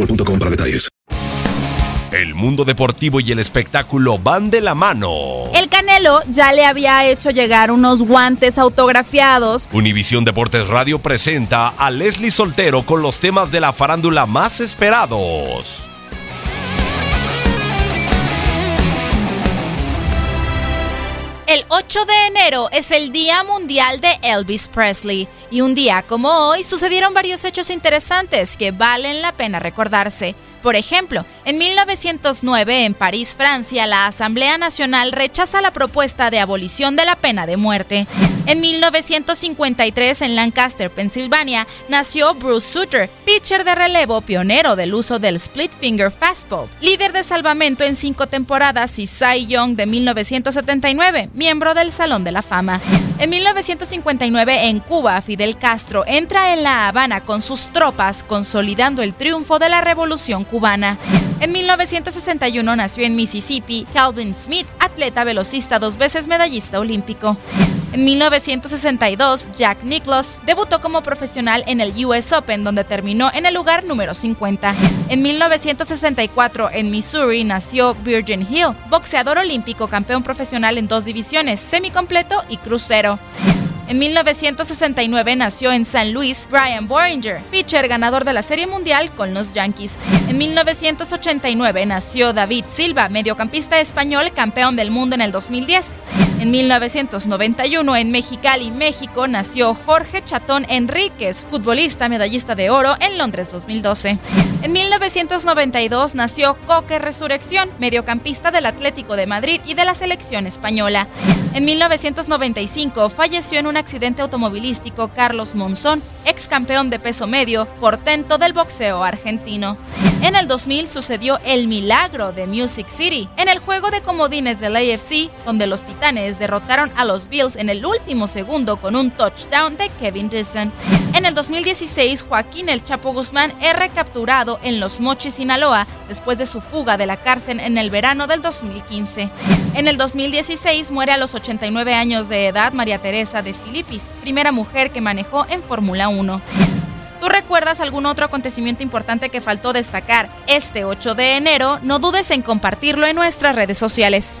boostmobile.com para detalles. El mundo deportivo y el espectáculo van de la mano. El Canelo ya le había hecho llegar unos guantes autografiados. Univisión Deportes Radio presenta a Leslie Soltero con los temas de la farándula más esperados. 8 de enero es el Día Mundial de Elvis Presley y un día como hoy sucedieron varios hechos interesantes que valen la pena recordarse. Por ejemplo, en 1909 en París, Francia, la Asamblea Nacional rechaza la propuesta de abolición de la pena de muerte. En 1953 en Lancaster, Pensilvania, nació Bruce Sutter, pitcher de relevo pionero del uso del split finger fastball, líder de salvamento en cinco temporadas y Cy Young de 1979, miembro del Salón de la Fama. En 1959 en Cuba, Fidel Castro entra en La Habana con sus tropas, consolidando el triunfo de la Revolución cubana. En 1961 nació en Mississippi Calvin Smith, atleta velocista dos veces medallista olímpico. En 1962, Jack Nicklaus debutó como profesional en el US Open, donde terminó en el lugar número 50. En 1964, en Missouri, nació Virgin Hill, boxeador olímpico, campeón profesional en dos divisiones, semicompleto y crucero. En 1969 nació en San Luis Brian Boringer, pitcher ganador de la Serie Mundial con los Yankees. En 1989 nació David Silva, mediocampista español, campeón del mundo en el 2010. En 1991 en Mexicali, México, nació Jorge Chatón Enríquez, futbolista medallista de oro en Londres 2012. En 1992 nació Coque Resurrección, mediocampista del Atlético de Madrid y de la selección española. En 1995 falleció en un accidente automovilístico Carlos Monzón, ex campeón de peso medio, portento del boxeo argentino. En el 2000 sucedió el milagro de Music City, en el juego de comodines del AFC, donde los Titanes derrotaron a los Bills en el último segundo con un touchdown de Kevin Dyson. En el 2016, Joaquín El Chapo Guzmán es recapturado en Los Mochis, Sinaloa, después de su fuga de la cárcel en el verano del 2015. En el 2016 muere a los 89 años de edad María Teresa de Filipis, primera mujer que manejó en Fórmula 1. ¿Tú recuerdas algún otro acontecimiento importante que faltó destacar este 8 de enero? No dudes en compartirlo en nuestras redes sociales.